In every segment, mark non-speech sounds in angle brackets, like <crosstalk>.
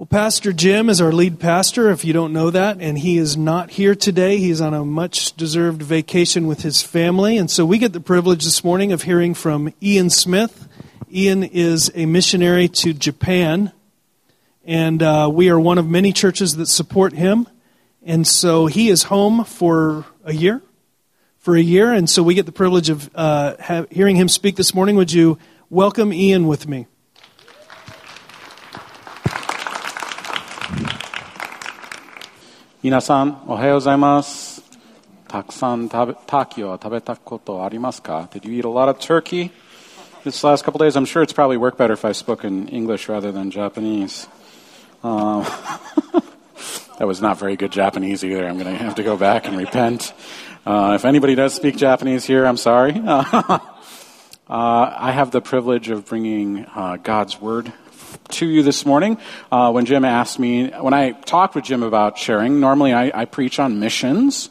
Well, Pastor Jim is our lead pastor, if you don't know that, and he is not here today. He's on a much deserved vacation with his family. And so we get the privilege this morning of hearing from Ian Smith. Ian is a missionary to Japan, and uh, we are one of many churches that support him. And so he is home for a year. For a year, and so we get the privilege of uh, hearing him speak this morning. Would you welcome Ian with me? 皆さん、おはようございます。たくさん食べ、ターキーを食べたことありますか Did you eat a lot of turkey this last couple days? I'm sure it's probably worked better if I spoke in English rather than Japanese. Um, <laughs> that was not very good Japanese either. I'm going to have to go back and repent. Uh, if anybody does speak Japanese here, I'm sorry. <laughs> Uh, I have the privilege of bringing uh, God's Word to you this morning. Uh, when Jim asked me, when I talked with Jim about sharing, normally I, I preach on missions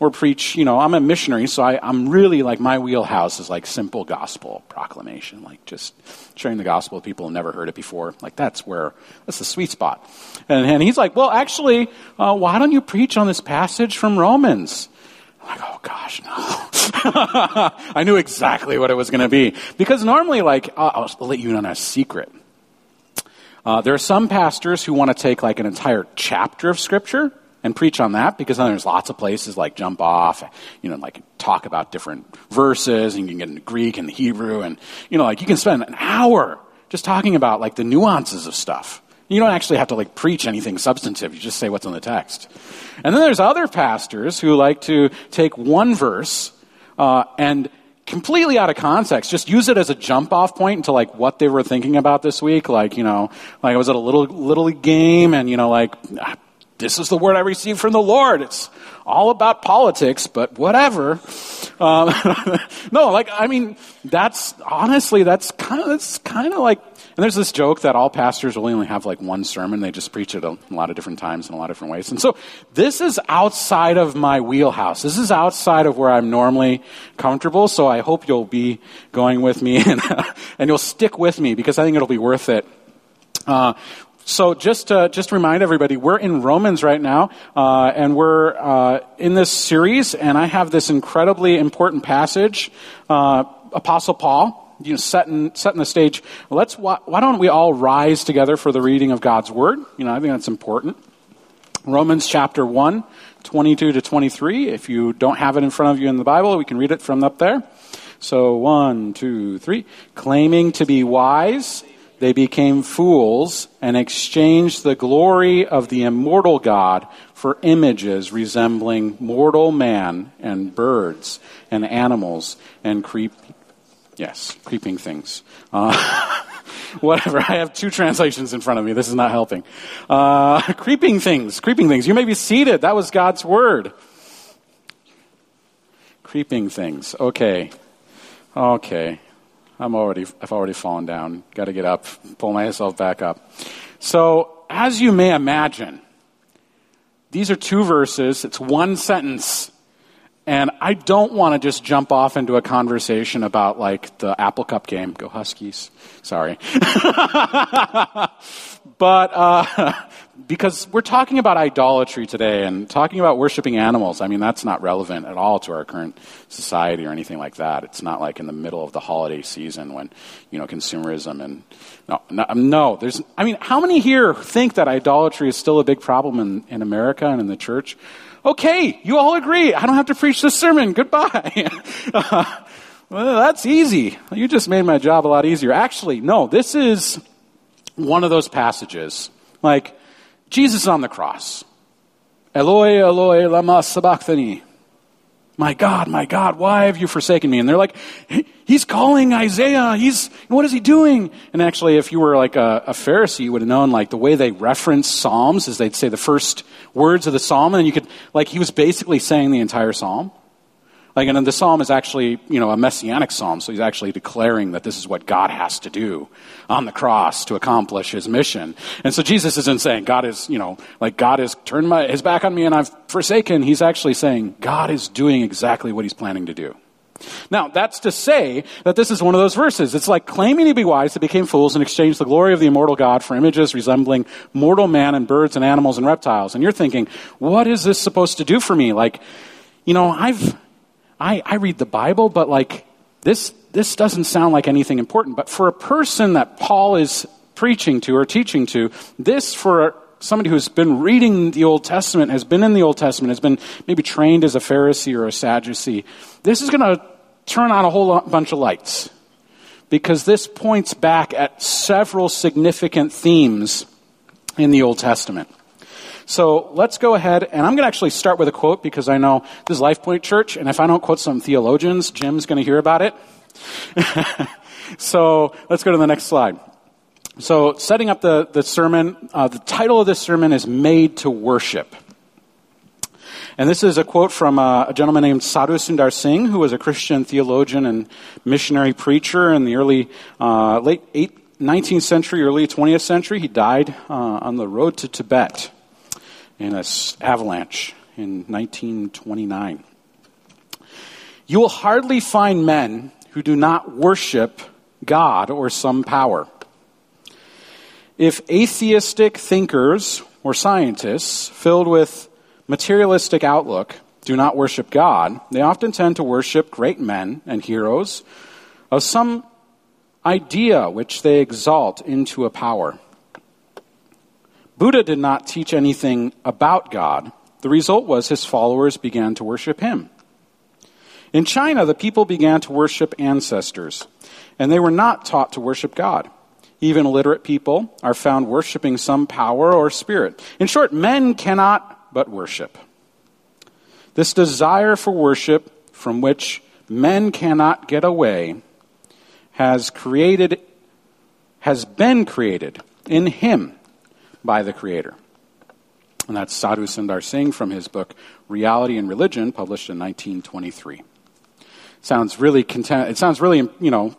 or preach, you know, I'm a missionary, so I, I'm really like my wheelhouse is like simple gospel proclamation, like just sharing the gospel with people who never heard it before. Like that's where, that's the sweet spot. And, and he's like, well, actually, uh, why don't you preach on this passage from Romans? I'm like, oh gosh, no. <laughs> I knew exactly what it was going to be. Because normally, like, I'll, I'll let you in on a secret. Uh, there are some pastors who want to take like an entire chapter of scripture and preach on that because then there's lots of places like jump off, you know, like talk about different verses and you can get into Greek and the Hebrew and, you know, like you can spend an hour just talking about like the nuances of stuff. You don't actually have to like preach anything substantive. You just say what's in the text. And then there's other pastors who like to take one verse uh, and completely out of context. Just use it as a jump off point into like what they were thinking about this week. Like, you know, like was at a little, little game and, you know, like, this is the word I received from the Lord. It's all about politics, but whatever. Um, <laughs> no, like, I mean, that's honestly, that's kind of, that's kind of like, and there's this joke that all pastors will only have like one sermon. They just preach it a, a lot of different times in a lot of different ways. And so this is outside of my wheelhouse. This is outside of where I'm normally comfortable. So I hope you'll be going with me <laughs> and, and you'll stick with me because I think it'll be worth it. Uh, so just to, just to remind everybody, we're in Romans right now, uh, and we're uh, in this series, and I have this incredibly important passage, uh, Apostle Paul, you know, setting, setting the stage. Let's, why, why don't we all rise together for the reading of God's Word? You know, I think that's important. Romans chapter 1, 22 to 23. If you don't have it in front of you in the Bible, we can read it from up there. So, one, two, three. Claiming to be wise, they became fools and exchanged the glory of the immortal God for images resembling mortal man and birds and animals and creep, yes, creeping things. Uh, <laughs> whatever. I have two translations in front of me. This is not helping. Uh, <laughs> creeping things, creeping things. You may be seated. That was God's word. Creeping things. Okay. Okay. I'm already, I've already fallen down. Got to get up, pull myself back up. So, as you may imagine, these are two verses. It's one sentence. And I don't want to just jump off into a conversation about like the Apple Cup game. Go Huskies. Sorry. <laughs> but, uh, <laughs> because we're talking about idolatry today and talking about worshiping animals. I mean, that's not relevant at all to our current society or anything like that. It's not like in the middle of the holiday season when, you know, consumerism and no, no, no there's, I mean, how many here think that idolatry is still a big problem in, in America and in the church? Okay, you all agree. I don't have to preach this sermon. Goodbye. <laughs> uh, well, that's easy. You just made my job a lot easier. Actually, no, this is one of those passages. Like, Jesus on the cross. Eloi, Eloi, lama sabachthani. My God, my God, why have you forsaken me? And they're like, he's calling Isaiah. He's, what is he doing? And actually, if you were like a, a Pharisee, you would have known like the way they reference Psalms is they'd say the first words of the Psalm, and you could, like, he was basically saying the entire Psalm. Like, and then the psalm is actually, you know, a messianic psalm, so he's actually declaring that this is what God has to do on the cross to accomplish his mission. And so Jesus isn't saying God is, you know, like God has turned my, his back on me and I've forsaken. He's actually saying God is doing exactly what he's planning to do. Now, that's to say that this is one of those verses. It's like claiming to be wise that became fools and exchanged the glory of the immortal God for images resembling mortal man and birds and animals and reptiles. And you're thinking, what is this supposed to do for me? Like, you know, I've, I, I read the Bible, but like, this, this doesn't sound like anything important. But for a person that Paul is preaching to or teaching to, this for somebody who's been reading the Old Testament, has been in the Old Testament, has been maybe trained as a Pharisee or a Sadducee, this is going to turn on a whole bunch of lights. Because this points back at several significant themes in the Old Testament. So let's go ahead, and I'm going to actually start with a quote because I know this is Life Point Church, and if I don't quote some theologians, Jim's going to hear about it. <laughs> so let's go to the next slide. So, setting up the, the sermon, uh, the title of this sermon is Made to Worship. And this is a quote from uh, a gentleman named Sadhu Sundar Singh, who was a Christian theologian and missionary preacher in the early, uh, late 19th century, early 20th century. He died uh, on the road to Tibet in an avalanche in 1929. You will hardly find men who do not worship God or some power. If atheistic thinkers or scientists filled with materialistic outlook do not worship God, they often tend to worship great men and heroes of some idea which they exalt into a power. Buddha did not teach anything about God. The result was his followers began to worship him. In China, the people began to worship ancestors, and they were not taught to worship God. Even illiterate people are found worshiping some power or spirit. In short, men cannot but worship. This desire for worship from which men cannot get away has created has been created in him by the creator. And that's Sadhu Sundar Singh from his book Reality and Religion published in 1923. Sounds really content, it sounds really, you know,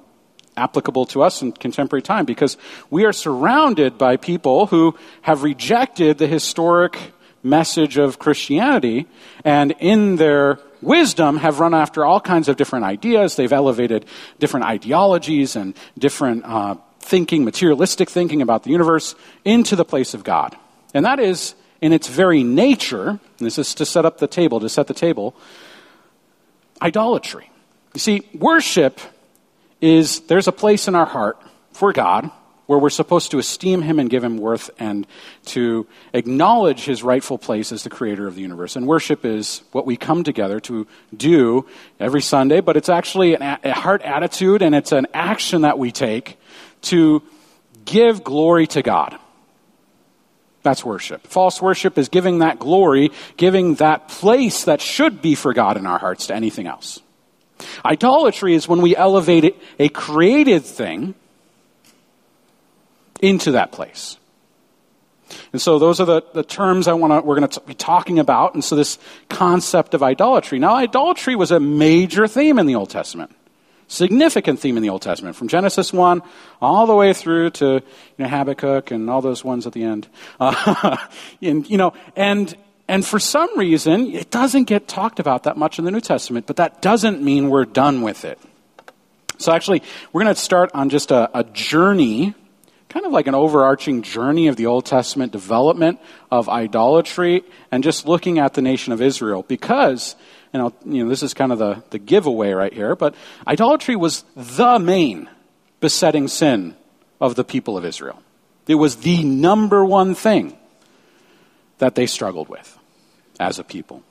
applicable to us in contemporary time because we are surrounded by people who have rejected the historic message of Christianity and in their wisdom have run after all kinds of different ideas. They've elevated different ideologies and different uh, thinking, materialistic thinking about the universe into the place of God. And that is, in its very nature, this is to set up the table, to set the table, idolatry. You see, worship is there's a place in our heart for God where we're supposed to esteem him and give him worth and to acknowledge his rightful place as the creator of the universe. And worship is what we come together to do every Sunday, but it's actually an, a heart attitude and it's an action that we take to give glory to God. That's worship. False worship is giving that glory, giving that place that should be for God in our hearts to anything else. Idolatry is when we elevate a created thing into that place. And so those are the, the terms I want to, we're going to be talking about. And so this concept of idolatry. Now, idolatry was a major theme in the Old Testament. Significant theme in the Old Testament, from Genesis 1 all the way through to you know, Habakkuk and all those ones at the end. <laughs> Uh, and, you know, and and for some reason, it doesn't get talked about that much in the New Testament, but that doesn't mean we're done with it. So actually, we're going to start on just a, a journey, kind of like an overarching journey of the Old Testament development of idolatry and just looking at the nation of Israel because, you know, you know this is kind of the, the giveaway right here, but idolatry was the main besetting sin of the people of Israel. It was the number one thing that they struggled with as a people.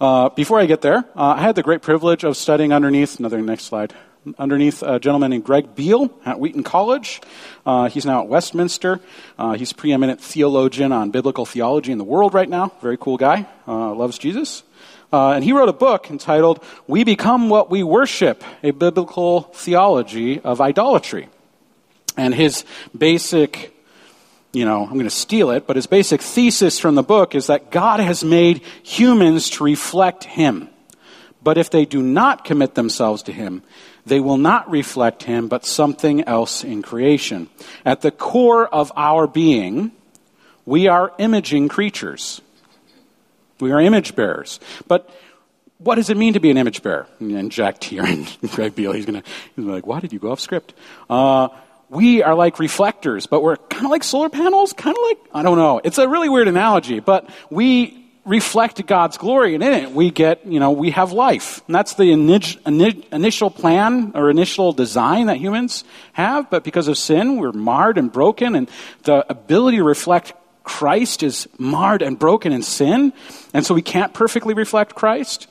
Uh, before I get there, uh, I had the great privilege of studying underneath, another next slide, underneath a gentleman named Greg Beale at Wheaton College. Uh, he's now at Westminster. Uh, he's preeminent theologian on biblical theology in the world right now. Very cool guy. Uh, loves Jesus. Uh, and he wrote a book entitled We Become What We Worship, a biblical theology of idolatry. And his basic you know, I'm going to steal it, but his basic thesis from the book is that God has made humans to reflect Him. But if they do not commit themselves to Him, they will not reflect Him, but something else in creation. At the core of our being, we are imaging creatures. We are image bearers. But what does it mean to be an image bearer? And Jack Tier and <laughs> Greg Beale, he's going to he's like, why did you go off script? Uh, we are like reflectors, but we're kind of like solar panels, kind of like, I don't know. It's a really weird analogy, but we reflect God's glory, and in it we get, you know, we have life. And that's the initial plan or initial design that humans have, but because of sin, we're marred and broken, and the ability to reflect Christ is marred and broken in sin, and so we can't perfectly reflect Christ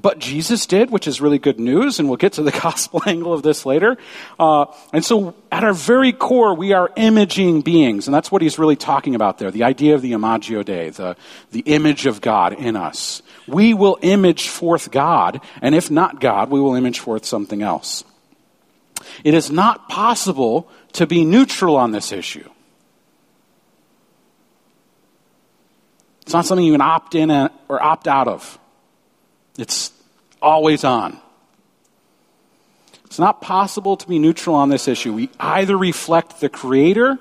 but Jesus did, which is really good news, and we'll get to the <laughs> gospel angle of this later. Uh, and so, at our very core, we are imaging beings, and that's what he's really talking about there the idea of the imago Dei, the, the image of God in us. We will image forth God, and if not God, we will image forth something else. It is not possible to be neutral on this issue. It's not something you can opt in or opt out of. It's always on. It's not possible to be neutral on this issue. We either reflect the Creator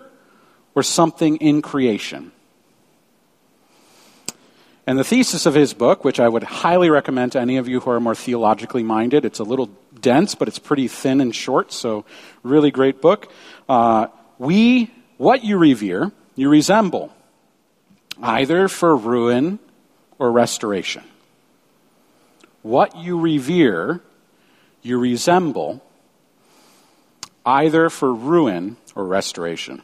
or something in creation. And the thesis of his book, which I would highly recommend to any of you who are more theologically minded, it's a little dense, but it's pretty thin and short, so really great book. Uh, we, what you revere, you resemble, either for ruin or restoration. What you revere, you resemble, either for ruin or restoration.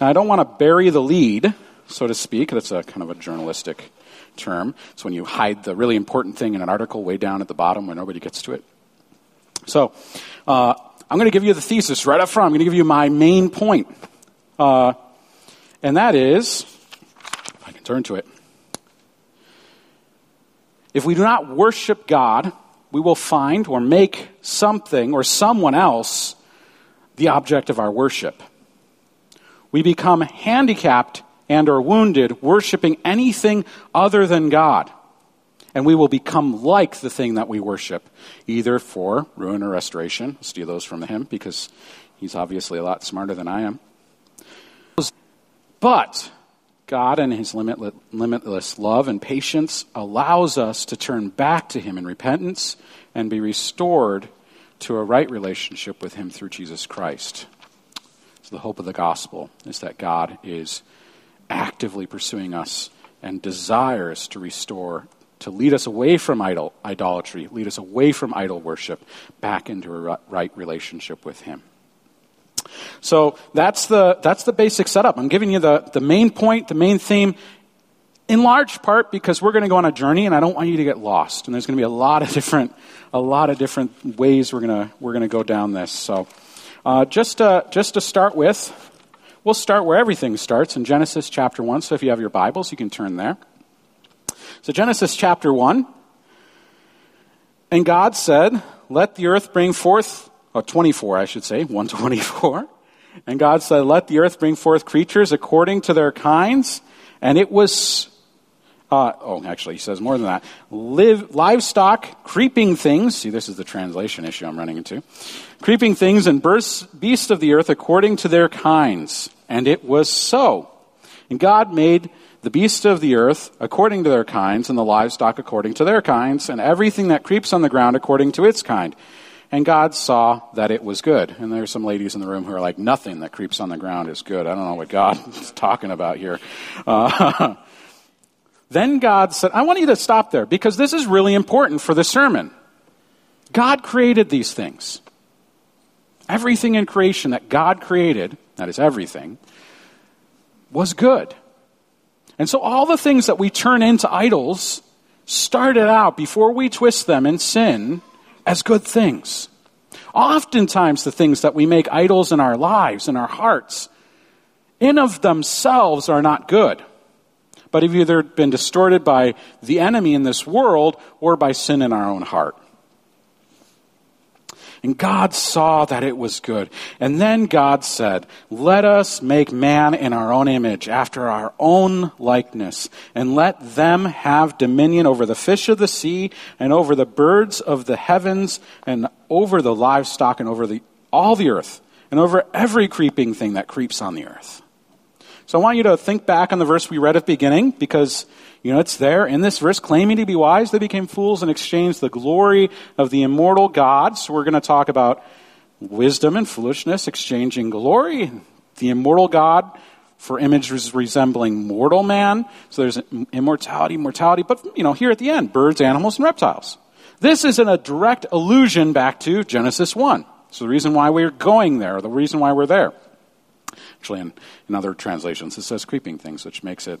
Now, I don't want to bury the lead, so to speak. That's a kind of a journalistic term. It's when you hide the really important thing in an article way down at the bottom where nobody gets to it. So, uh, I'm going to give you the thesis right up front. I'm going to give you my main point. Uh, and that is, if I can turn to it, if we do not worship God, we will find or make something or someone else the object of our worship. We become handicapped and are wounded worshiping anything other than God. And we will become like the thing that we worship, either for ruin or restoration. I'll steal those from him because he's obviously a lot smarter than I am. But God and his limitless love and patience allows us to turn back to him in repentance and be restored to a right relationship with him through Jesus Christ. So the hope of the gospel is that God is actively pursuing us and desires to restore to lead us away from idol, idolatry, lead us away from idol worship, back into a right relationship with Him. So that's the, that's the basic setup. I'm giving you the, the main point, the main theme, in large part because we're going to go on a journey and I don't want you to get lost. And there's going to be a lot of different, a lot of different ways we're going to, we're going to go down this. So uh, just, uh, just to start with, we'll start where everything starts in Genesis chapter 1. So if you have your Bibles, you can turn there. So Genesis chapter 1. And God said, Let the earth bring forth oh, 24, I should say, 124. And God said, Let the earth bring forth creatures according to their kinds. And it was, uh, oh, actually, he says more than that. Live, livestock, creeping things. See, this is the translation issue I'm running into. Creeping things and beasts of the earth according to their kinds. And it was so. And God made the beasts of the earth according to their kinds, and the livestock according to their kinds, and everything that creeps on the ground according to its kind. And God saw that it was good. And there's some ladies in the room who are like, nothing that creeps on the ground is good. I don't know what God <laughs> is talking about here. Uh, <laughs> then God said, I want you to stop there because this is really important for the sermon. God created these things. Everything in creation that God created, that is everything, was good. And so all the things that we turn into idols started out before we twist them in sin as good things. Oftentimes, the things that we make idols in our lives, in our hearts, in of themselves are not good, but have either been distorted by the enemy in this world or by sin in our own heart. And God saw that it was good. And then God said, Let us make man in our own image, after our own likeness, and let them have dominion over the fish of the sea, and over the birds of the heavens, and over the livestock, and over the, all the earth, and over every creeping thing that creeps on the earth. So I want you to think back on the verse we read at the beginning because, you know, it's there in this verse. Claiming to be wise, they became fools and exchanged the glory of the immortal God. So we're going to talk about wisdom and foolishness, exchanging glory, the immortal God for images resembling mortal man. So there's immortality, mortality, but, you know, here at the end, birds, animals, and reptiles. This is a direct allusion back to Genesis 1. So the reason why we're going there, the reason why we're there. Actually, in, in other translations, it says creeping things, which makes it,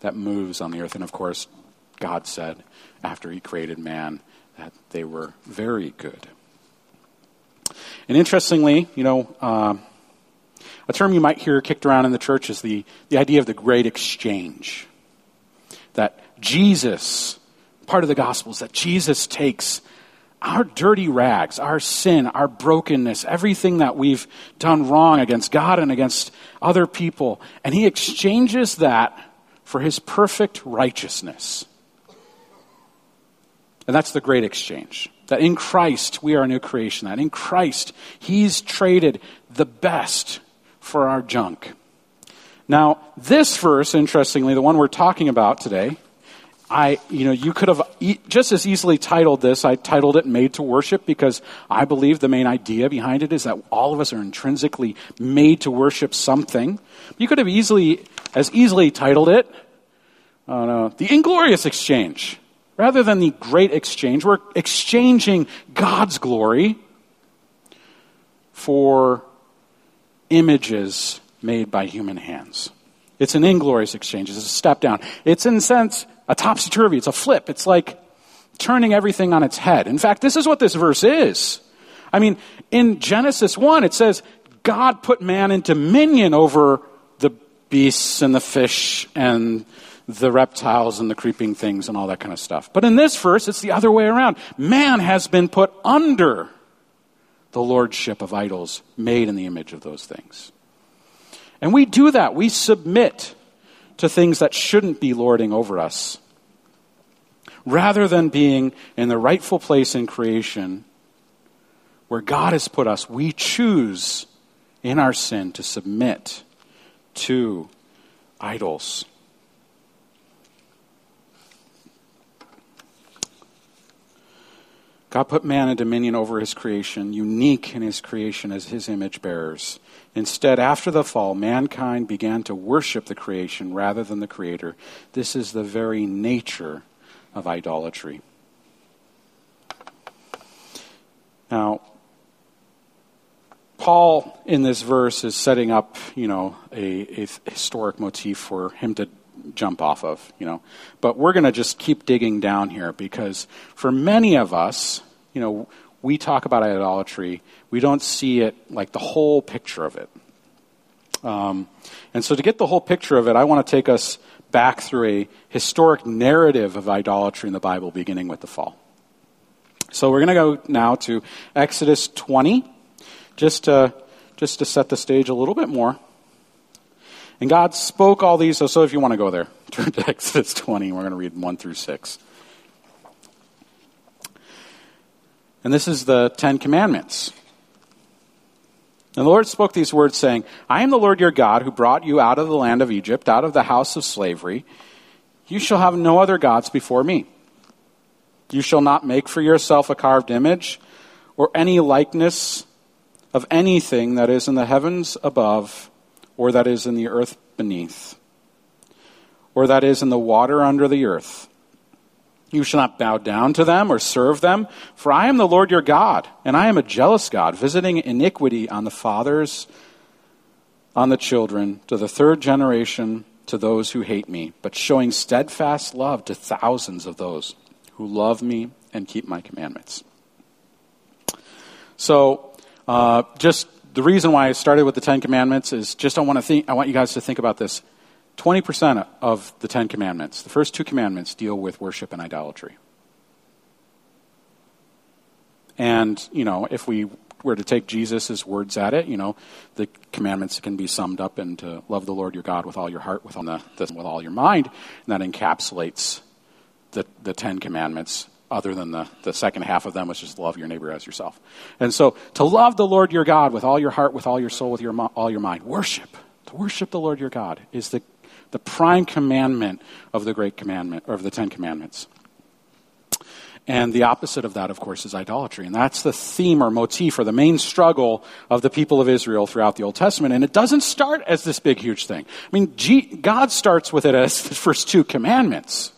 that moves on the earth. And of course, God said after he created man that they were very good. And interestingly, you know, uh, a term you might hear kicked around in the church is the, the idea of the great exchange. That Jesus, part of the gospel is that Jesus takes our dirty rags, our sin, our brokenness, everything that we've done wrong against God and against other people, and He exchanges that for His perfect righteousness. And that's the great exchange. That in Christ we are a new creation. That in Christ He's traded the best for our junk. Now, this verse, interestingly, the one we're talking about today, I, you know, you could have just as easily titled this. I titled it Made to Worship because I believe the main idea behind it is that all of us are intrinsically made to worship something. You could have easily, as easily titled it, uh, The Inglorious Exchange. Rather than the Great Exchange, we're exchanging God's glory for images made by human hands. It's an inglorious exchange. It's a step down. It's, in sense, a topsy turvy. It's a flip. It's like turning everything on its head. In fact, this is what this verse is. I mean, in Genesis 1, it says, God put man in dominion over the beasts and the fish and the reptiles and the creeping things and all that kind of stuff. But in this verse, it's the other way around. Man has been put under the lordship of idols made in the image of those things. And we do that. We submit to things that shouldn't be lording over us. Rather than being in the rightful place in creation where God has put us, we choose in our sin to submit to idols. God put man in dominion over his creation, unique in his creation as his image bearers. Instead, after the fall, mankind began to worship the creation rather than the Creator. This is the very nature of idolatry. Now, Paul in this verse is setting up, you know, a, a historic motif for him to jump off of, you know. But we're going to just keep digging down here because for many of us, you know, we talk about idolatry, we don't see it like the whole picture of it. Um, and so, to get the whole picture of it, I want to take us back through a historic narrative of idolatry in the Bible, beginning with the fall. So, we're going to go now to Exodus 20, just to, just to set the stage a little bit more. And God spoke all these, so, so if you want to go there, <laughs> turn to Exodus 20, we're going to read 1 through 6. And this is the Ten Commandments. And the Lord spoke these words, saying, I am the Lord your God who brought you out of the land of Egypt, out of the house of slavery. You shall have no other gods before me. You shall not make for yourself a carved image or any likeness of anything that is in the heavens above or that is in the earth beneath or that is in the water under the earth. You shall not bow down to them or serve them, for I am the Lord your God, and I am a jealous God, visiting iniquity on the fathers, on the children, to the third generation, to those who hate me, but showing steadfast love to thousands of those who love me and keep my commandments. So, uh, just the reason why I started with the Ten Commandments is just I want to think, I want you guys to think about this. 20% of the Ten Commandments, the first two commandments, deal with worship and idolatry. And, you know, if we were to take Jesus' words at it, you know, the commandments can be summed up into love the Lord your God with all your heart, with all, the, with all your mind, and that encapsulates the, the Ten Commandments, other than the, the second half of them, which is love your neighbor as yourself. And so, to love the Lord your God with all your heart, with all your soul, with your, all your mind, worship, to worship the Lord your God is the, the prime commandment of the great commandment, or of the Ten Commandments. And the opposite of that, of course, is idolatry. And that's the theme or motif or the main struggle of the people of Israel throughout the Old Testament. And it doesn't start as this big, huge thing. I mean, God starts with it as the first two commandments.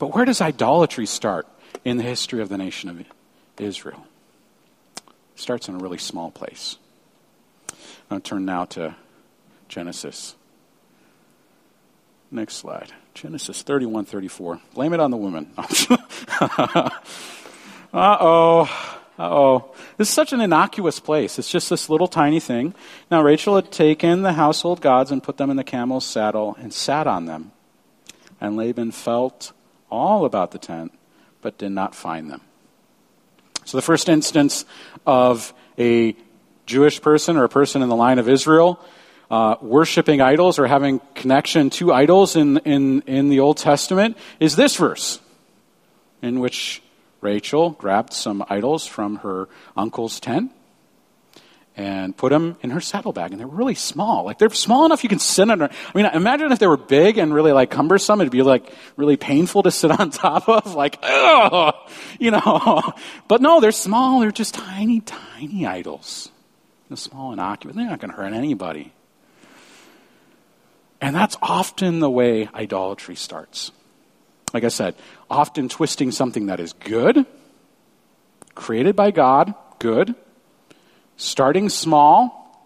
But where does idolatry start in the history of the nation of Israel? It starts in a really small place. I'm going to turn now to Genesis. Next slide. Genesis 31 34. Blame it on the woman. <laughs> uh oh. Uh oh. This is such an innocuous place. It's just this little tiny thing. Now, Rachel had taken the household gods and put them in the camel's saddle and sat on them. And Laban felt all about the tent, but did not find them. So, the first instance of a Jewish person or a person in the line of Israel uh, worshiping idols or having connection to idols in, in, in the Old Testament is this verse, in which Rachel grabbed some idols from her uncle's tent and put them in her saddlebag. And they're really small. Like, they're small enough you can sit under. I mean, imagine if they were big and really, like, cumbersome. It'd be, like, really painful to sit <laughs> on top of. Like, oh, you know. <laughs> But no, they're small. They're just tiny, tiny idols. They're small, innocuous. They're not going to hurt anybody. And that's often the way idolatry starts. Like I said, often twisting something that is good, created by God, good, starting small,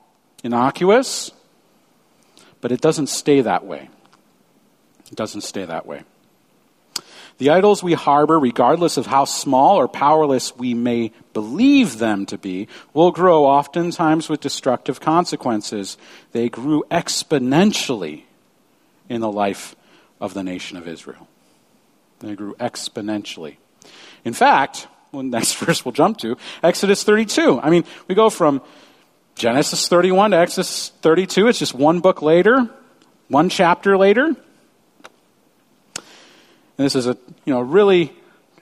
innocuous, but it doesn't stay that way. It doesn't stay that way. The idols we harbor, regardless of how small or powerless we may believe them to be, will grow oftentimes with destructive consequences. They grew exponentially in the life of the nation of Israel. They grew exponentially. In fact, well, <laughs> next verse we'll jump to, Exodus 32. I mean, we go from Genesis 31 to Exodus 32. It's just one book later, one chapter later. And this is a, you know, really,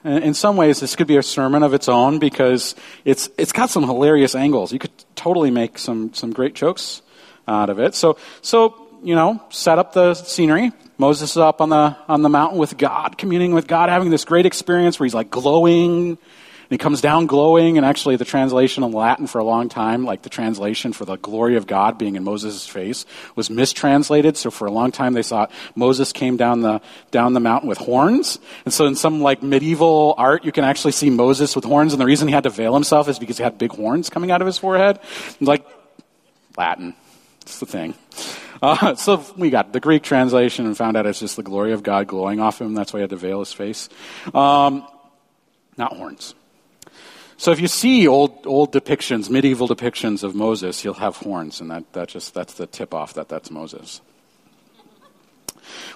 in some ways, this could be a sermon of its own because it's, it's got some hilarious angles. You could totally make some, some great jokes out of it. So, so you know, set up the scenery. Moses is up on the, on the mountain with God, communing with God, having this great experience where he's like glowing. And he comes down glowing, and actually, the translation in Latin for a long time, like the translation for the glory of God being in Moses' face, was mistranslated. So for a long time, they thought Moses came down the down the mountain with horns. And so in some like medieval art, you can actually see Moses with horns, and the reason he had to veil himself is because he had big horns coming out of his forehead. Like Latin, it's the thing. Uh, <laughs> so we got the Greek translation and found out it's just the glory of God glowing off him. That's why he had to veil his face. Um, not horns. So if you see old old depictions, medieval depictions of Moses, he'll have horns, and that, that just that's the tip off that that's Moses.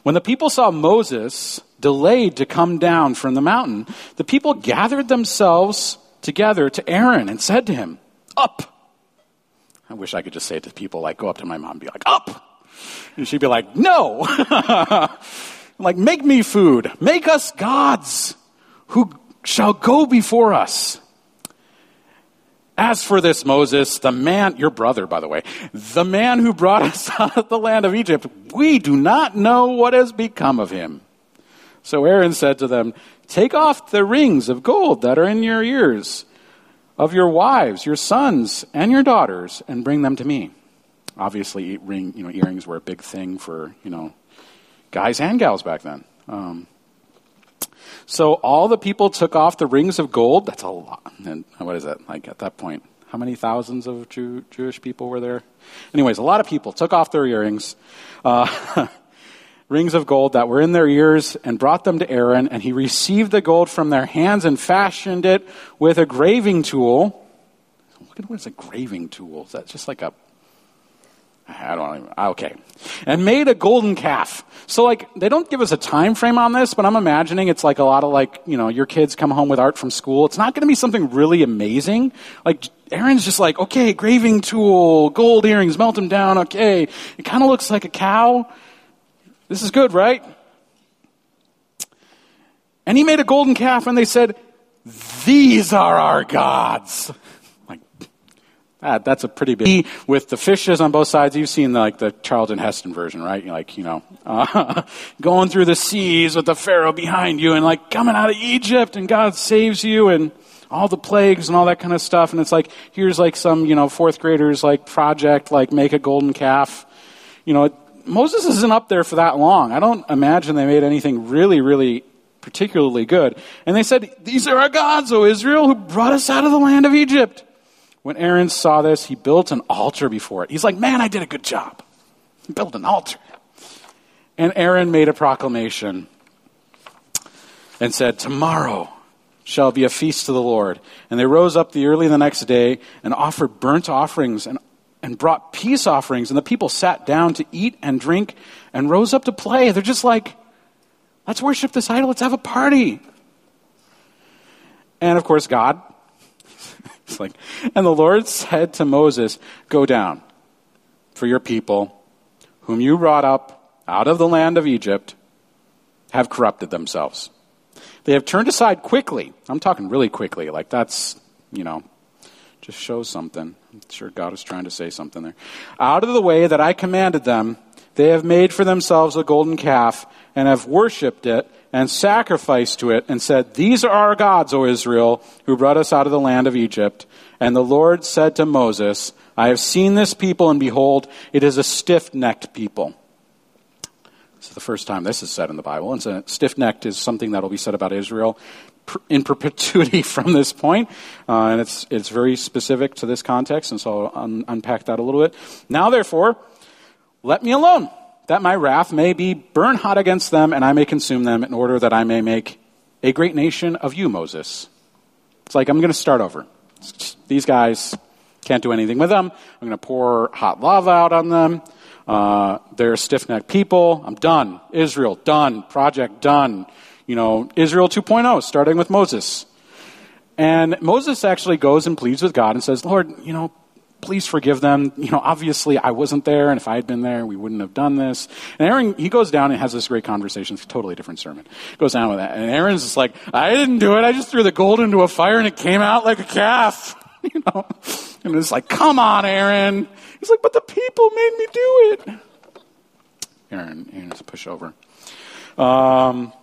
When the people saw Moses delayed to come down from the mountain, the people gathered themselves together to Aaron and said to him, Up! I wish I could just say to people like, go up to my mom and be like, Up! And she'd be like, No! <laughs> like, make me food. Make us gods who shall go before us. As for this Moses, the man, your brother, by the way, the man who brought <laughs> us out of the land of Egypt, we do not know what has become of him. So Aaron said to them, Take off the rings of gold that are in your ears of your wives, your sons, and your daughters, and bring them to me. Obviously, ring, you know, earrings were a big thing for, you know, guys and gals back then. Um, so all the people took off the rings of gold. That's a lot. And what is that? Like at that point, how many thousands of Jew, Jewish people were there? Anyways, a lot of people took off their earrings, uh, <laughs> rings of gold that were in their ears, and brought them to Aaron. And he received the gold from their hands and fashioned it with a graving tool. Look at What is a graving tool? Is that just like a I don't even, ah, okay. And made a golden calf. So like, they don't give us a time frame on this, but I'm imagining it's like a lot of like, you know, your kids come home with art from school. It's not going to be something really amazing. Like, Aaron's just like, okay, graving tool, gold earrings, melt them down, okay. It kind of looks like a cow. This is good, right? And he made a golden calf and they said, these are our gods. That, that's a pretty big with the fishes on both sides. You've seen like the Charlton Heston version, right? You're like you know, uh, <laughs> going through the seas with the Pharaoh behind you, and like coming out of Egypt, and God saves you, and all the plagues and all that kind of stuff. And it's like here's like some you know fourth graders like project like make a golden calf. You know, Moses isn't up there for that long. I don't imagine they made anything really, really particularly good. And they said, "These are our gods, O Israel, who brought us out of the land of Egypt." When Aaron saw this, he built an altar before it. He's like, Man, I did a good job. Build an altar. And Aaron made a proclamation and said, Tomorrow shall be a feast to the Lord. And they rose up the early the next day and offered burnt offerings and, and brought peace offerings. And the people sat down to eat and drink and rose up to play. They're just like, Let's worship this idol. Let's have a party. And of course, God it's like, and the Lord said to Moses, Go down, for your people, whom you brought up out of the land of Egypt, have corrupted themselves. They have turned aside quickly. I'm talking really quickly. Like that's, you know, just shows something. I'm sure God is trying to say something there. Out of the way that I commanded them, they have made for themselves a golden calf and have worshipped it and sacrificed to it and said, These are our gods, O Israel, who brought us out of the land of Egypt. And the Lord said to Moses, I have seen this people, and behold, it is a stiff necked people. This is the first time this is said in the Bible. And so stiff necked is something that will be said about Israel in perpetuity <laughs> from this point. Uh, and it's, it's very specific to this context, and so I'll un- unpack that a little bit. Now, therefore, let me alone that my wrath may be burn hot against them, and I may consume them, in order that I may make a great nation of you, Moses. It's like, I'm going to start over. These guys can't do anything with them. I'm going to pour hot lava out on them. Uh, they're stiff necked people. I'm done. Israel, done. Project, done. You know, Israel 2.0, starting with Moses. And Moses actually goes and pleads with God and says, Lord, you know, please forgive them. You know, obviously I wasn't there, and if I had been there, we wouldn't have done this. And Aaron, he goes down and has this great conversation. It's a totally different sermon. Goes down with that. And Aaron's just like, I didn't do it. I just threw the gold into a fire and it came out like a calf. <laughs> you know? And it's like, come on, Aaron. He's like, but the people made me do it. Aaron, Aaron's a pushover. Um,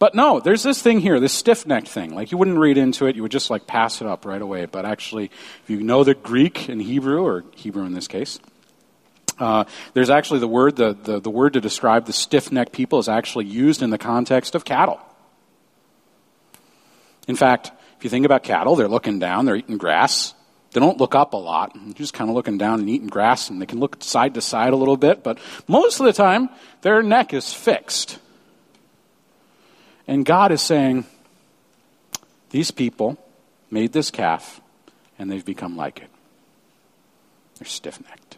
but no, there's this thing here, this stiff necked thing. Like you wouldn't read into it, you would just like pass it up right away. But actually, if you know the Greek and Hebrew, or Hebrew in this case, uh, there's actually the word, the, the, the word to describe the stiff necked people is actually used in the context of cattle. In fact, if you think about cattle, they're looking down, they're eating grass. They don't look up a lot, they're just kind of looking down and eating grass, and they can look side to side a little bit, but most of the time, their neck is fixed. And God is saying, These people made this calf, and they've become like it. They're stiff necked.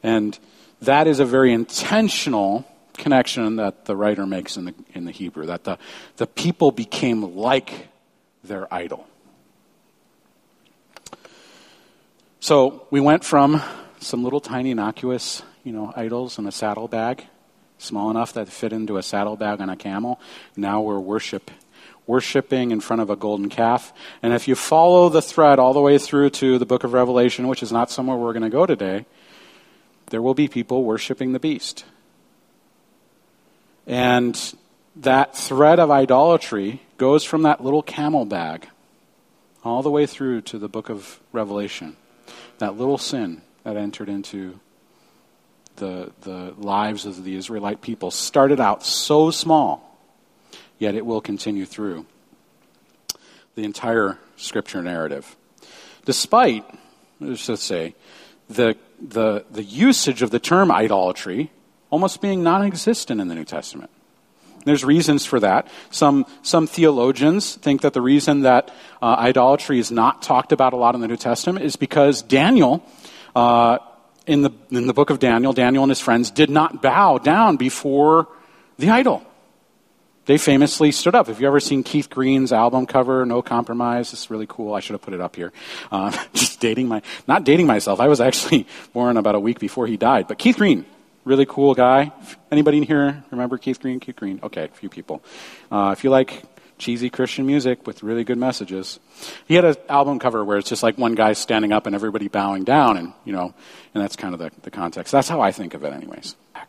And that is a very intentional connection that the writer makes in the, in the Hebrew, that the, the people became like their idol. So we went from some little tiny innocuous, you know, idols in a saddlebag small enough that fit into a saddlebag on a camel. Now we're worship, worshiping in front of a golden calf. And if you follow the thread all the way through to the book of Revelation, which is not somewhere we're going to go today, there will be people worshiping the beast. And that thread of idolatry goes from that little camel bag all the way through to the book of Revelation. That little sin that entered into the, the lives of the Israelite people started out so small, yet it will continue through the entire scripture narrative. Despite, let's say, the, the, the usage of the term idolatry almost being non existent in the New Testament. There's reasons for that. Some, some theologians think that the reason that uh, idolatry is not talked about a lot in the New Testament is because Daniel uh, in the, in the book of Daniel, Daniel and his friends did not bow down before the idol. They famously stood up. Have you ever seen Keith Green's album cover, No Compromise? It's really cool. I should have put it up here. Uh, <laughs> just dating my, not dating myself. I was actually <laughs> born about a week before he died. But Keith Green, really cool guy. Anybody in here remember Keith Green? Keith Green. Okay, a few people. Uh, if you like cheesy Christian music with really good messages. He had an album cover where it's just like one guy standing up and everybody bowing down, and you know, and that's kind of the, the context. That's how I think of it, anyways. I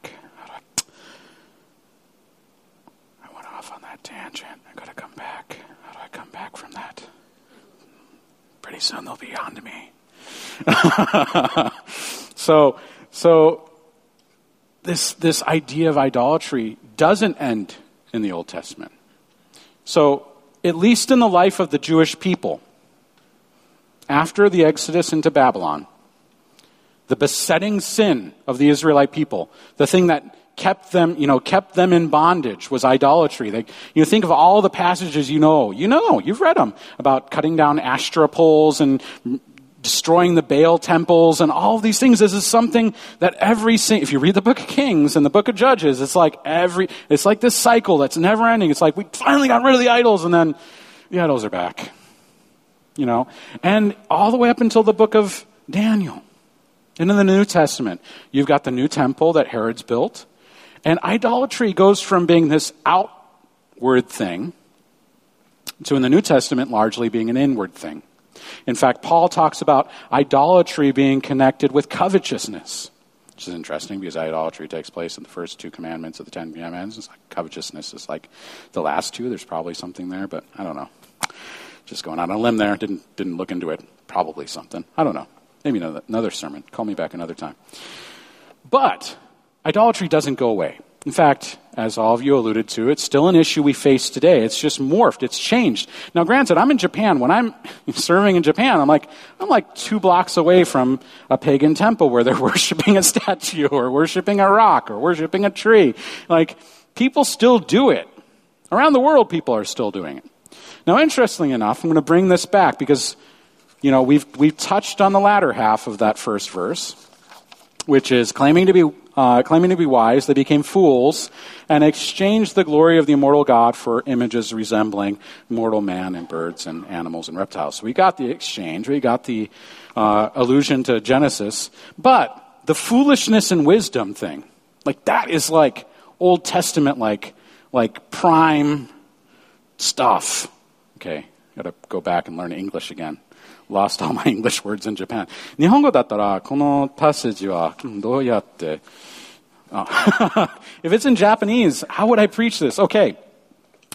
went off on that tangent. I gotta come back. How do I come back from that? Pretty soon they'll be on to me. <laughs> so, so this this idea of idolatry doesn't end in the Old Testament. So, at least in the life of the Jewish people, after the exodus into Babylon, the besetting sin of the Israelite people, the thing that kept them, you know, kept them in bondage was idolatry. They, you think of all the passages you know. You know, you've read them about cutting down Asherah poles and destroying the Baal temples and all of these things. This is something that every if you read the book of Kings and the book of Judges, it's like every it's like this cycle that's never ending. It's like we finally got rid of the idols and then the idols are back. You know? And all the way up until the book of Daniel. And in the New Testament, you've got the new temple that Herod's built. And idolatry goes from being this outward thing to in the New Testament largely being an inward thing. In fact, Paul talks about idolatry being connected with covetousness, which is interesting because idolatry takes place in the first two commandments of the Ten Commandments. Like covetousness is like the last two. There's probably something there, but I don't know. Just going out on a limb there. Didn't, didn't look into it. Probably something. I don't know. Maybe another, another sermon. Call me back another time. But idolatry doesn't go away. In fact, as all of you alluded to, it's still an issue we face today. It's just morphed. It's changed. Now, granted, I'm in Japan. When I'm <laughs> serving in Japan, I'm like, I'm like two blocks away from a pagan temple where they're <laughs> worshiping a statue or worshiping a rock or worshiping a tree. Like, people still do it. Around the world, people are still doing it. Now, interestingly enough, I'm going to bring this back because, you know, we've, we've touched on the latter half of that first verse, which is claiming to be uh, claiming to be wise, they became fools and exchanged the glory of the immortal God for images resembling mortal man and birds and animals and reptiles. So we got the exchange, we got the uh, allusion to Genesis, but the foolishness and wisdom thing, like that is like Old Testament, like like prime stuff. Okay, got to go back and learn English again lost all my <laughs> English words in Japan. 日本語だったら、このパッセージはどうやって、oh. <laughs> if it's in Japanese, how would I preach this? Okay.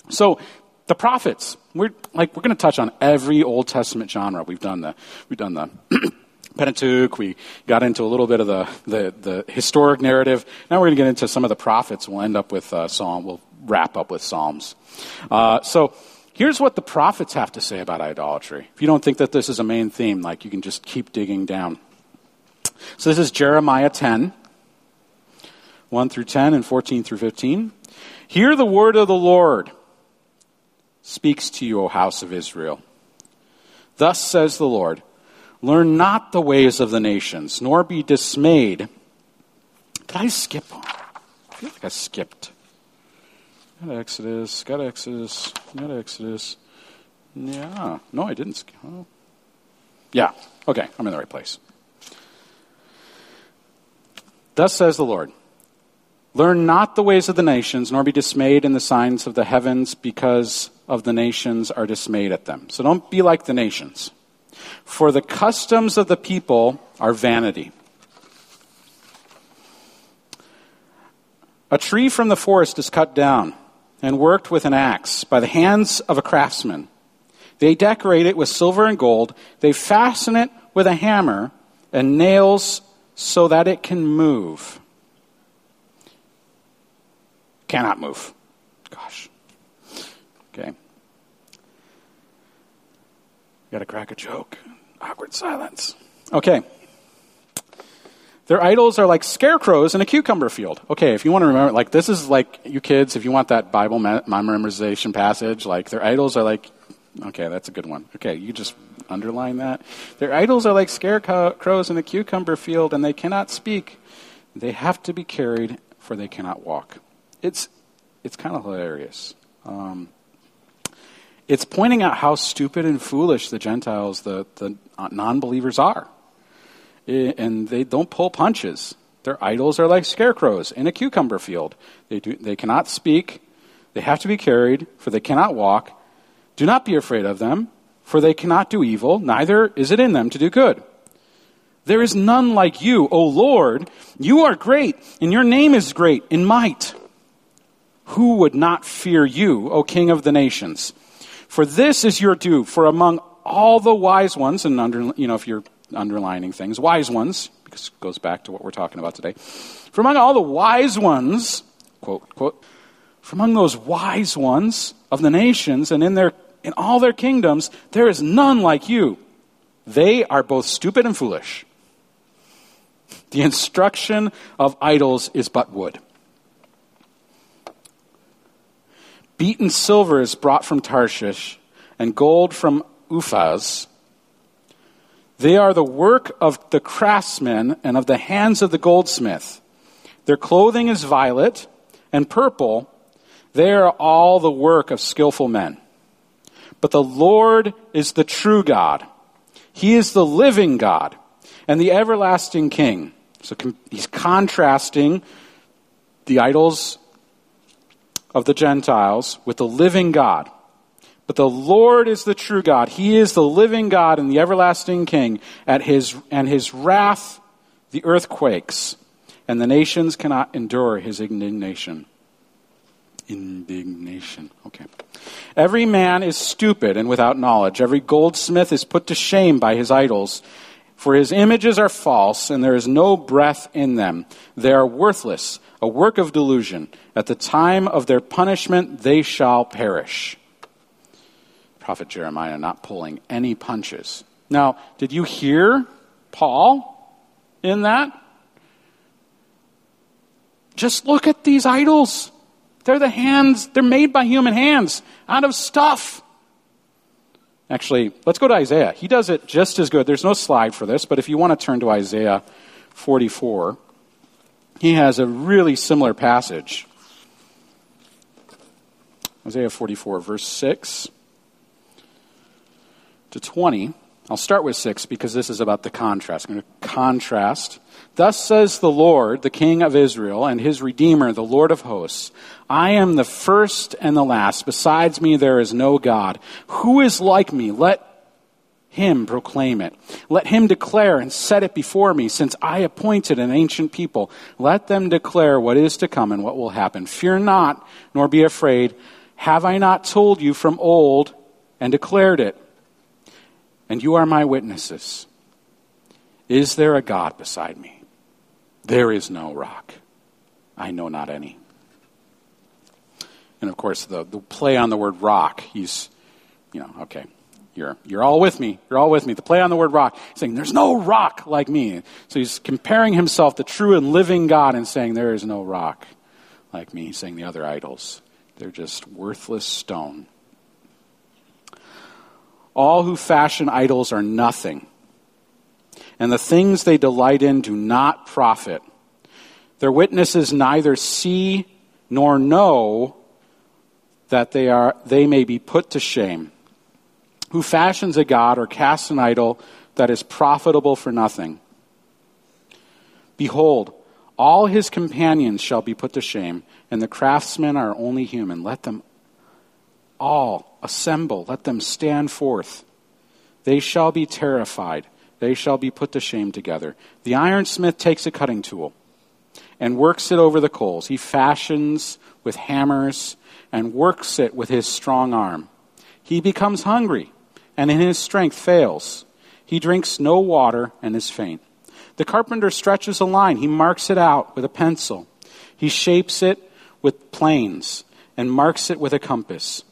So, the prophets. We're like we're going to touch on every Old Testament genre. We've done the we've done the <clears throat> Pentateuch. We got into a little bit of the, the, the historic narrative. Now we're going to get into some of the prophets. We'll end up with uh, Psalm. We'll wrap up with Psalms. Uh, so Here's what the prophets have to say about idolatry. If you don't think that this is a main theme, like you can just keep digging down. So this is Jeremiah 10, 1 through 10 and 14 through 15. Hear the word of the Lord speaks to you, O house of Israel. Thus says the Lord Learn not the ways of the nations, nor be dismayed. Did I skip? I feel like I skipped. Got Exodus, got Exodus, got Exodus. Yeah. No, I didn't. Oh. Yeah. Okay, I'm in the right place. Thus says the Lord Learn not the ways of the nations, nor be dismayed in the signs of the heavens, because of the nations are dismayed at them. So don't be like the nations. For the customs of the people are vanity. A tree from the forest is cut down and worked with an axe by the hands of a craftsman. They decorate it with silver and gold. They fasten it with a hammer and nails so that it can move. Cannot move. Gosh. Okay. Got to crack a joke. Awkward silence. Okay. Their idols are like scarecrows in a cucumber field. Okay, if you want to remember, like, this is like, you kids, if you want that Bible memorization passage, like, their idols are like, okay, that's a good one. Okay, you just, underline that. Their idols are like scarecrows in a cucumber field, and they cannot speak. They have to be carried, for they cannot walk. It's, it's kind of hilarious. Um, it's pointing out how stupid and foolish the Gentiles, the, the non believers, are. Eh, and they don't pull punches. Their idols are like scarecrows in a cucumber field. They, do, they cannot speak, they have to be carried, for they cannot walk. Do not be afraid of them, for they cannot do evil, neither is it in them to do good. There is none like you, O Lord. You are great, and your name is great in might. Who would not fear you, O King of the nations? For this is your due, for among all the wise ones, and under, you know, if you're underlining things, wise ones, because it goes back to what we're talking about today. For among all the wise ones, quote, quote, for among those wise ones of the nations and in their in all their kingdoms, there is none like you. They are both stupid and foolish. The instruction of idols is but wood. Beaten silver is brought from Tarshish, and gold from Uphaz. They are the work of the craftsmen and of the hands of the goldsmith. Their clothing is violet and purple. They are all the work of skillful men. But the Lord is the true God. He is the living God and the everlasting King. So he's contrasting the idols of the Gentiles with the living God. But the Lord is the true God. He is the living God and the everlasting King. At his, and his wrath, the earth quakes, and the nations cannot endure his indignation. Indignation. Okay. Every man is stupid and without knowledge. Every goldsmith is put to shame by his idols. For his images are false, and there is no breath in them. They are worthless, a work of delusion. At the time of their punishment, they shall perish. Prophet Jeremiah not pulling any punches. Now, did you hear Paul in that? Just look at these idols. They're the hands, they're made by human hands out of stuff. Actually, let's go to Isaiah. He does it just as good. There's no slide for this, but if you want to turn to Isaiah 44, he has a really similar passage. Isaiah 44, verse 6 to 20. I'll start with 6 because this is about the contrast. I'm going to contrast. Thus says the Lord, the King of Israel, and his Redeemer, the Lord of hosts I am the first and the last. Besides me, there is no God. Who is like me? Let him proclaim it. Let him declare and set it before me, since I appointed an ancient people. Let them declare what is to come and what will happen. Fear not, nor be afraid. Have I not told you from old and declared it? And you are my witnesses. Is there a God beside me? There is no rock. I know not any. And of course, the, the play on the word rock, he's, you know, okay, you're, you're all with me. You're all with me. The play on the word rock, saying, there's no rock like me. So he's comparing himself, the true and living God, and saying, there is no rock like me. He's saying the other idols, they're just worthless stone. All who fashion idols are nothing, and the things they delight in do not profit. Their witnesses neither see nor know that they, are, they may be put to shame. Who fashions a god or casts an idol that is profitable for nothing? Behold, all his companions shall be put to shame, and the craftsmen are only human. Let them all assemble, let them stand forth. They shall be terrified, they shall be put to shame together. The ironsmith takes a cutting tool and works it over the coals. He fashions with hammers and works it with his strong arm. He becomes hungry, and in his strength fails. He drinks no water and is faint. The carpenter stretches a line. He marks it out with a pencil. He shapes it with planes and marks it with a compass.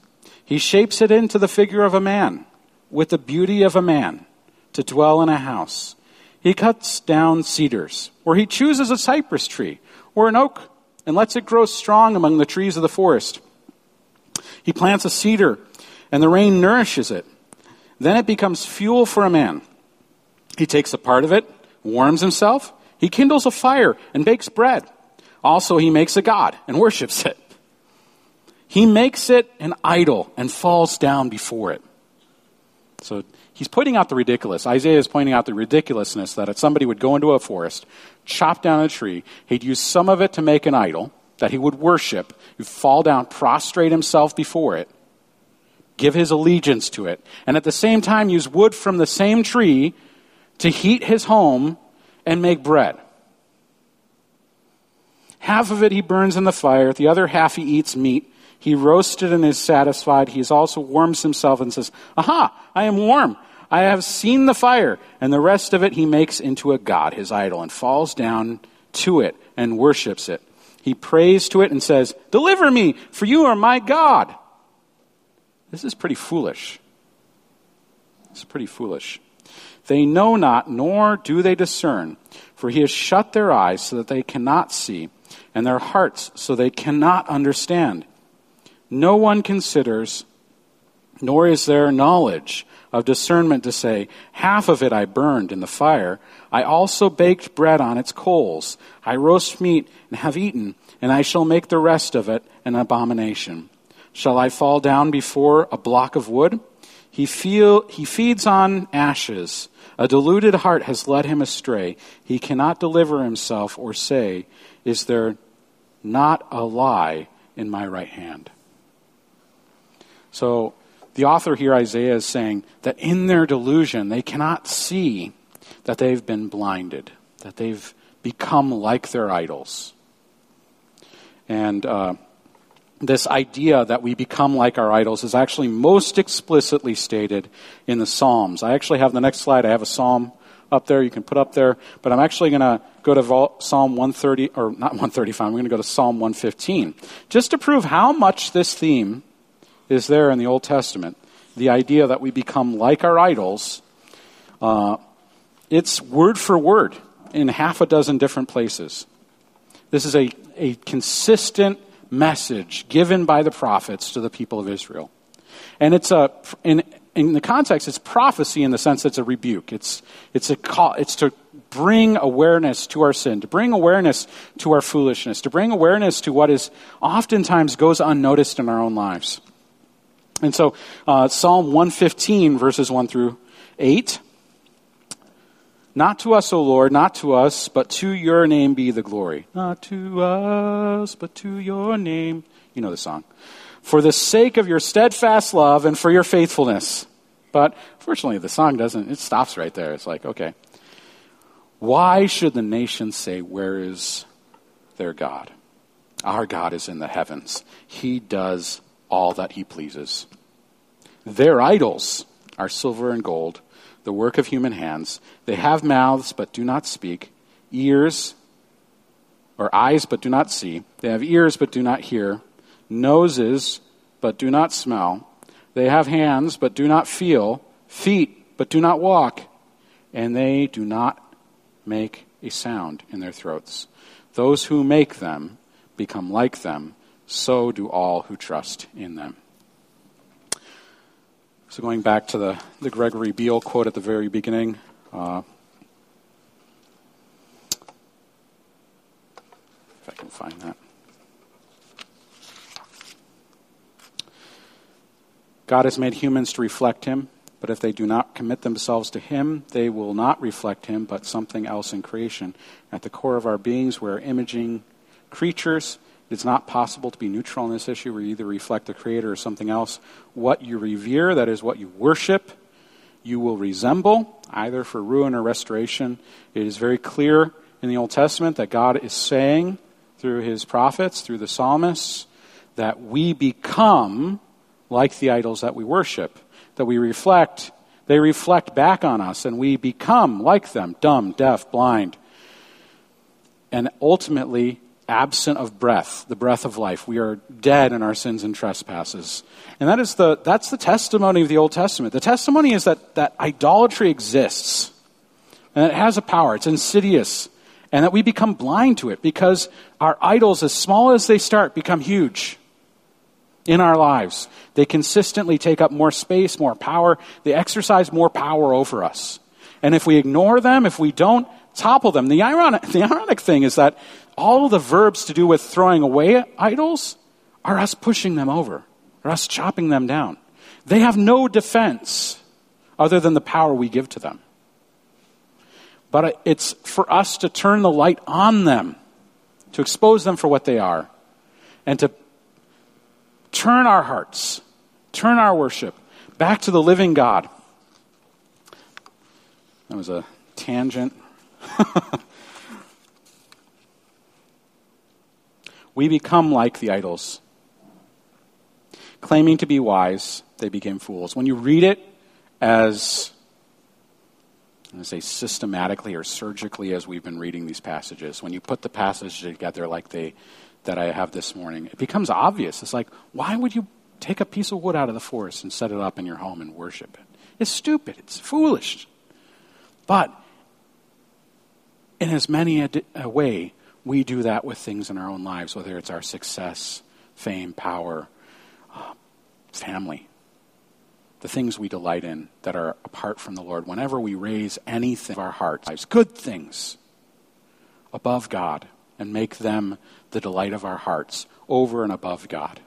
He shapes it into the figure of a man, with the beauty of a man, to dwell in a house. He cuts down cedars, or he chooses a cypress tree or an oak, and lets it grow strong among the trees of the forest. He plants a cedar, and the rain nourishes it. Then it becomes fuel for a man. He takes a part of it, warms himself, he kindles a fire and bakes bread. Also, he makes a god and worships it. He makes it an idol and falls down before it. So he's pointing out the ridiculous. Isaiah is pointing out the ridiculousness that if somebody would go into a forest, chop down a tree, he'd use some of it to make an idol that he would worship, he'd fall down, prostrate himself before it, give his allegiance to it, and at the same time use wood from the same tree to heat his home and make bread. Half of it he burns in the fire, the other half he eats meat. He roasted and is satisfied. He also warms himself and says, Aha, I am warm. I have seen the fire. And the rest of it he makes into a god, his idol, and falls down to it and worships it. He prays to it and says, Deliver me, for you are my God. This is pretty foolish. It's pretty foolish. They know not, nor do they discern, for he has shut their eyes so that they cannot see, and their hearts so they cannot understand. No one considers, nor is there knowledge of discernment to say, Half of it I burned in the fire. I also baked bread on its coals. I roast meat and have eaten, and I shall make the rest of it an abomination. Shall I fall down before a block of wood? He, feel, he feeds on ashes. A deluded heart has led him astray. He cannot deliver himself or say, Is there not a lie in my right hand? So, the author here, Isaiah, is saying that in their delusion, they cannot see that they've been blinded, that they've become like their idols. And uh, this idea that we become like our idols is actually most explicitly stated in the Psalms. I actually have the next slide. I have a psalm up there you can put up there, but I'm actually going to go to Psalm 130, or not 135, I'm going to go to Psalm 115, just to prove how much this theme is there in the Old Testament. The idea that we become like our idols, uh, it's word for word in half a dozen different places. This is a, a consistent message given by the prophets to the people of Israel. And it's a, in, in the context, it's prophecy in the sense that it's a rebuke. It's, it's, a call, it's to bring awareness to our sin, to bring awareness to our foolishness, to bring awareness to what is oftentimes goes unnoticed in our own lives. And so, uh, Psalm 115, verses 1 through 8. Not to us, O Lord, not to us, but to your name be the glory. Not to us, but to your name. You know the song. For the sake of your steadfast love and for your faithfulness. But fortunately, the song doesn't, it stops right there. It's like, okay. Why should the nations say, Where is their God? Our God is in the heavens. He does all that he pleases. Their idols are silver and gold the work of human hands. They have mouths but do not speak, ears or eyes but do not see. They have ears but do not hear, noses but do not smell. They have hands but do not feel, feet but do not walk, and they do not make a sound in their throats. Those who make them become like them, so do all who trust in them. So, going back to the, the Gregory Beale quote at the very beginning. Uh, if I can find that. God has made humans to reflect Him, but if they do not commit themselves to Him, they will not reflect Him, but something else in creation. At the core of our beings, we're imaging creatures it's not possible to be neutral on this issue. We either reflect the Creator or something else. What you revere, that is what you worship, you will resemble, either for ruin or restoration. It is very clear in the Old Testament that God is saying through his prophets, through the psalmists, that we become like the idols that we worship, that we reflect, they reflect back on us, and we become like them dumb, deaf, blind. And ultimately, absent of breath, the breath of life. We are dead in our sins and trespasses. And that is the, that's the testimony of the Old Testament. The testimony is that, that idolatry exists and it has a power. It's insidious. And that we become blind to it because our idols, as small as they start, become huge. in our lives. They consistently take up more space, more power. They exercise more power over us. And if we ignore them, if we don't topple them, the ironic, <laughs> the ironic thing is that all the verbs to do with throwing away idols are us pushing them over, or us chopping them down. They have no defense other than the power we give to them. But it's for us to turn the light on them, to expose them for what they are, and to turn our hearts, turn our worship back to the living God. That was a tangent. <laughs> we become like the idols. Claiming to be wise, they became fools. When you read it as, to say systematically or surgically as we've been reading these passages, when you put the passage together like they that I have this morning, it becomes obvious. It's like, why would you take a piece of wood out of the forest and set it up in your home and worship it? It's stupid. It's foolish. But in as many a way, we do that with things in our own lives, whether it's our success, fame, power, uh, family, the things we delight in that are apart from the Lord. Whenever we raise anything of our hearts, good things, above God, and make them the delight of our hearts over and above God.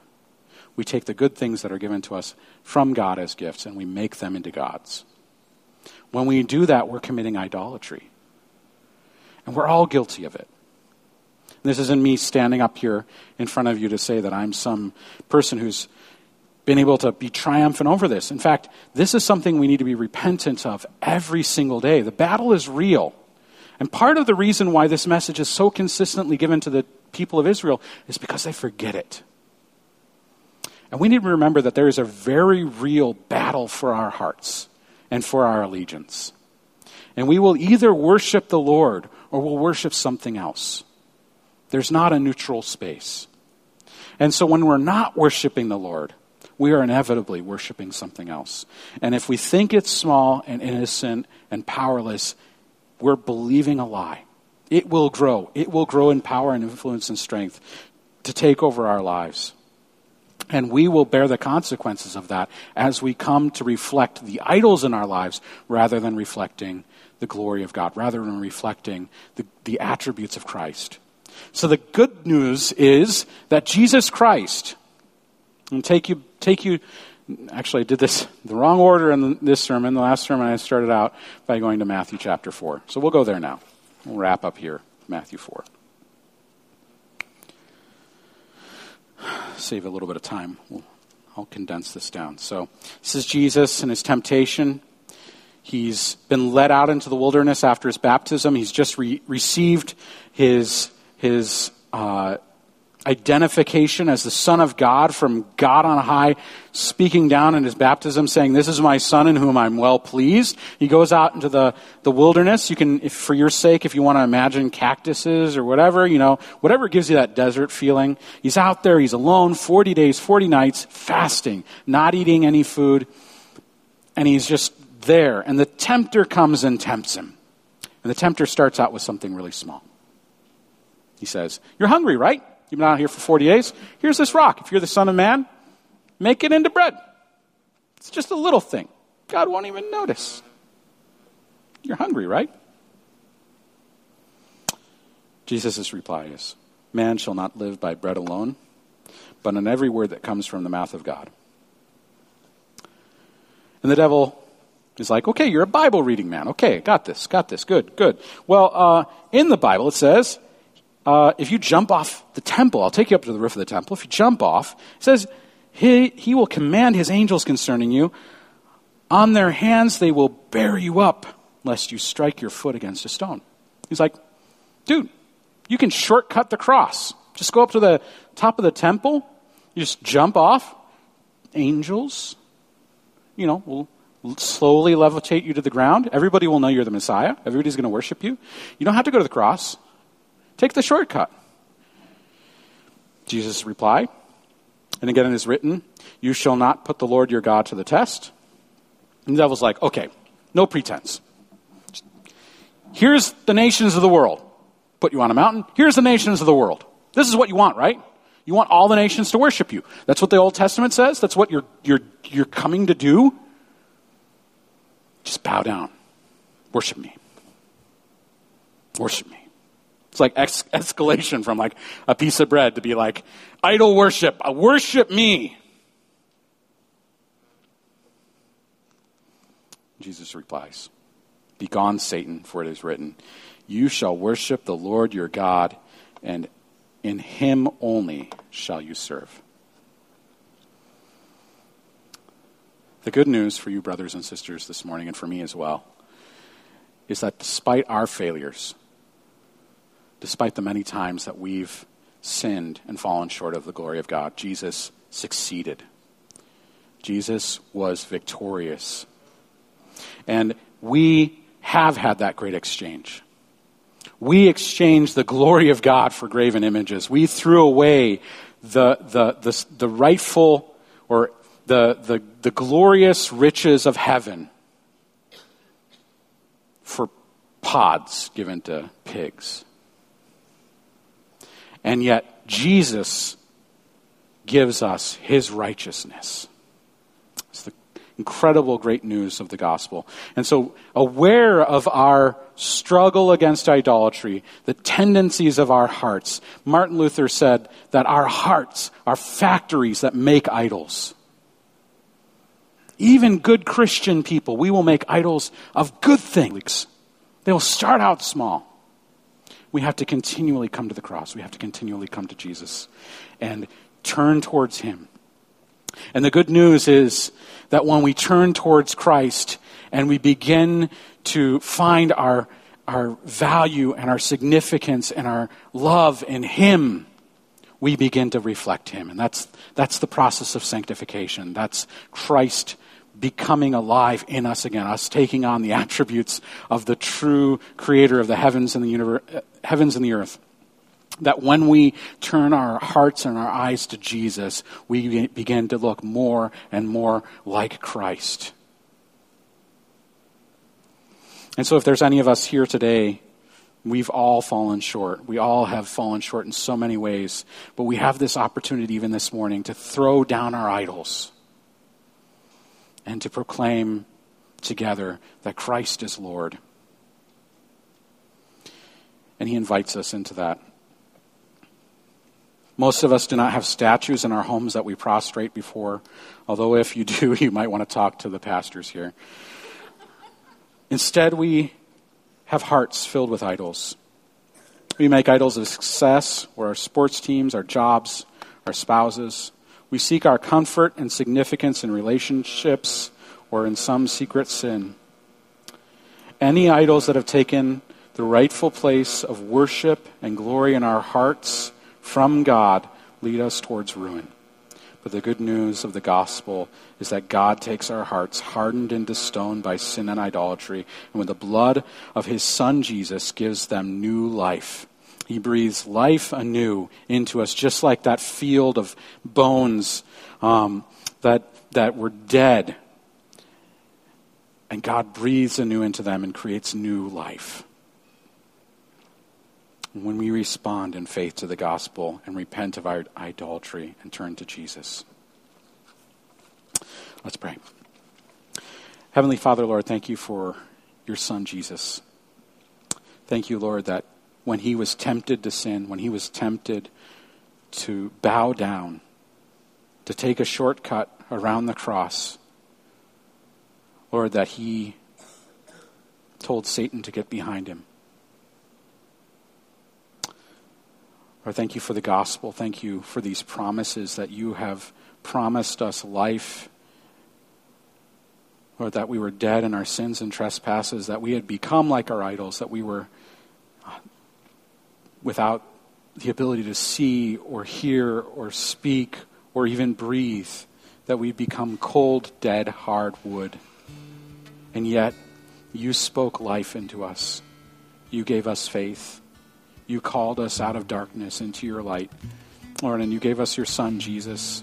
We take the good things that are given to us from God as gifts and we make them into gods. When we do that, we're committing idolatry. And we're all guilty of it. This isn't me standing up here in front of you to say that I'm some person who's been able to be triumphant over this. In fact, this is something we need to be repentant of every single day. The battle is real. And part of the reason why this message is so consistently given to the people of Israel is because they forget it. And we need to remember that there is a very real battle for our hearts and for our allegiance. And we will either worship the Lord or we'll worship something else. There's not a neutral space. And so when we're not worshiping the Lord, we are inevitably worshiping something else. And if we think it's small and innocent and powerless, we're believing a lie. It will grow. It will grow in power and influence and strength to take over our lives. And we will bear the consequences of that as we come to reflect the idols in our lives rather than reflecting the glory of God, rather than reflecting the, the attributes of Christ. So the good news is that Jesus Christ, and take you, take you actually, I did this the wrong order in this sermon. The last sermon I started out by going to Matthew chapter 4. So we'll go there now. We'll wrap up here, Matthew 4. Save a little bit of time. We'll, I'll condense this down. So this is Jesus and his temptation. He's been led out into the wilderness after his baptism. He's just re- received his, his uh, identification as the Son of God from God on high, speaking down in his baptism, saying, This is my Son in whom I'm well pleased. He goes out into the, the wilderness. You can, if, for your sake, if you want to imagine cactuses or whatever, you know, whatever gives you that desert feeling. He's out there, he's alone, 40 days, 40 nights, fasting, not eating any food, and he's just there. And the tempter comes and tempts him. And the tempter starts out with something really small. He says, You're hungry, right? You've been out here for 40 days. Here's this rock. If you're the Son of Man, make it into bread. It's just a little thing. God won't even notice. You're hungry, right? Jesus' reply is Man shall not live by bread alone, but on every word that comes from the mouth of God. And the devil is like, Okay, you're a Bible reading man. Okay, got this, got this. Good, good. Well, uh, in the Bible it says, uh, if you jump off the temple, I'll take you up to the roof of the temple. If you jump off, it says, he, he will command his angels concerning you. On their hands they will bear you up, lest you strike your foot against a stone. He's like, dude, you can shortcut the cross. Just go up to the top of the temple. You just jump off. Angels, you know, will slowly levitate you to the ground. Everybody will know you're the Messiah. Everybody's going to worship you. You don't have to go to the cross. Take the shortcut. Jesus' reply, and again it is written, You shall not put the Lord your God to the test. And the devil's like, Okay, no pretense. Here's the nations of the world. Put you on a mountain. Here's the nations of the world. This is what you want, right? You want all the nations to worship you. That's what the Old Testament says. That's what you're, you're, you're coming to do. Just bow down. Worship me. Worship me. It's like ex- escalation from like a piece of bread to be like idol worship. Uh, worship me. Jesus replies, Begone, Satan, for it is written, You shall worship the Lord your God, and in him only shall you serve. The good news for you, brothers and sisters, this morning, and for me as well, is that despite our failures, despite the many times that we've sinned and fallen short of the glory of God, Jesus succeeded. Jesus was victorious. And we have had that great exchange. We exchanged the glory of God for graven images. We threw away the, the, the, the rightful or the, the, the glorious riches of heaven for pods given to pigs. And yet, Jesus gives us his righteousness. It's the incredible great news of the gospel. And so, aware of our struggle against idolatry, the tendencies of our hearts, Martin Luther said that our hearts are factories that make idols. Even good Christian people, we will make idols of good things. They will start out small we have to continually come to the cross. We have to continually come to Jesus and turn towards Him. And the good news is that when we turn towards Christ and we begin to find our, our value and our significance and our love in Him, we begin to reflect Him. And that's, that's the process of sanctification. That's Christ becoming alive in us again, us taking on the <laughs> attributes of the true creator of the heavens and the universe, heavens and the earth. That when we turn our hearts and our eyes to Jesus, we begin to look more and more like Christ. And so, if there's any of us here today, we've all fallen short. We all have fallen short in so many ways. But we have this opportunity, even this morning, to throw down our idols and to proclaim together that Christ is Lord. And he invites us into that. Most of us do not have statues in our homes that we prostrate before, although if you do, <laughs> you might want to talk to the pastors here. Instead, we have hearts filled with idols. We make idols of success, or our sports teams, our jobs, our spouses. We seek our comfort and significance in relationships or in some secret sin. Any idols that have taken the rightful place of worship and glory in our hearts from God lead us towards ruin. But the good news of the gospel is that God takes our hearts hardened into stone by sin and idolatry, and with the blood of his son Jesus gives them new life. He breathes life anew into us, just like that field of bones um, that, that were dead. And God breathes anew into them and creates new life. When we respond in faith to the gospel and repent of our idolatry and turn to Jesus. Let's pray. Heavenly Father, Lord, thank you for your Son, Jesus. Thank you, Lord, that when he was tempted to sin, when he was tempted to bow down, to take a shortcut around the cross, Lord, that he told Satan to get behind him. Lord, thank you for the gospel. Thank you for these promises that you have promised us life. Lord, that we were dead in our sins and trespasses, that we had become like our idols, that we were uh, without the ability to see or hear or speak or even breathe, that we become cold, dead, hard wood. And yet, you spoke life into us. You gave us faith. You called us out of darkness into your light. Lord, and you gave us your Son, Jesus.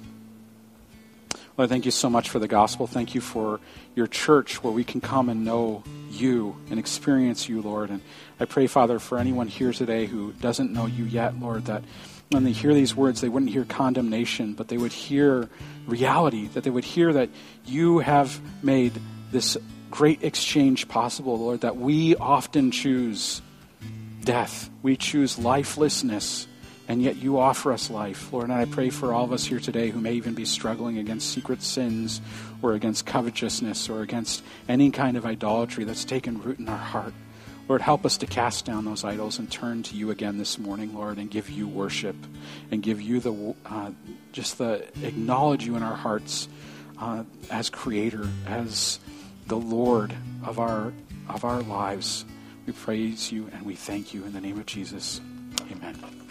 Lord, thank you so much for the gospel. Thank you for your church where we can come and know you and experience you, Lord. And I pray, Father, for anyone here today who doesn't know you yet, Lord, that when they hear these words, they wouldn't hear condemnation, but they would hear reality, that they would hear that you have made this great exchange possible, Lord, that we often choose death. We choose lifelessness, and yet you offer us life, Lord. And I pray for all of us here today who may even be struggling against secret sins or against covetousness or against any kind of idolatry that's taken root in our heart. Lord, help us to cast down those idols and turn to you again this morning, Lord, and give you worship and give you the uh, just the acknowledge you in our hearts uh, as Creator, as the Lord of our of our lives. We praise you and we thank you in the name of Jesus. Amen.